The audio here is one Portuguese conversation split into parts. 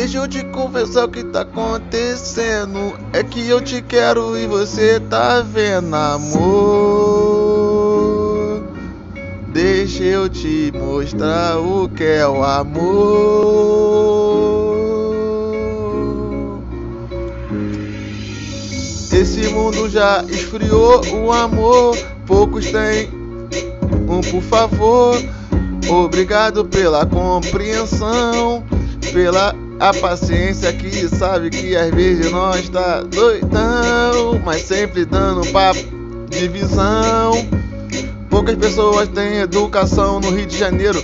Deixa eu te confessar o que tá acontecendo. É que eu te quero e você tá vendo, amor. Deixa eu te mostrar o que é o amor. Esse mundo já esfriou o amor. Poucos têm um por favor. Obrigado pela compreensão, pela a paciência que sabe que às vezes nós tá doidão, mas sempre dando papo de visão. Poucas pessoas têm educação no Rio de Janeiro.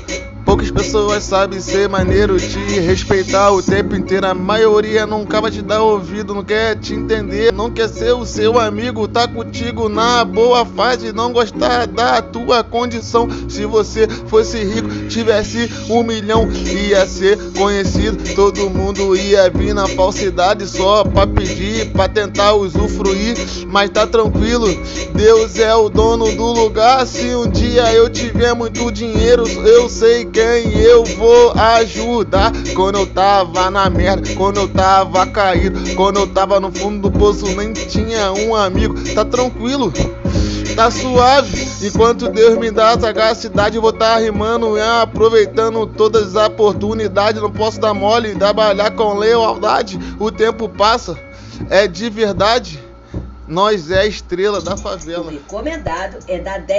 Poucas pessoas sabem ser maneiro, te respeitar o tempo inteiro. A maioria nunca vai te dar ouvido, não quer te entender, não quer ser o seu amigo, tá contigo na boa fase, não gostar da tua condição. Se você fosse rico, tivesse um milhão, ia ser conhecido, todo mundo ia vir na falsidade só pra pedir, pra tentar usufruir. Mas tá tranquilo, Deus é o dono do lugar. Se um dia eu tiver muito dinheiro, eu sei quem eu vou ajudar. Quando eu tava na merda, quando eu tava caído, quando eu tava no fundo do poço, nem tinha um amigo. Tá tranquilo, tá suave. Enquanto Deus me dá sagacidade, vou tá rimando aproveitando todas as oportunidades. Não posso dar mole, trabalhar com lealdade. O tempo passa, é de verdade. Nós é estrela da favela. O recomendado é da 10.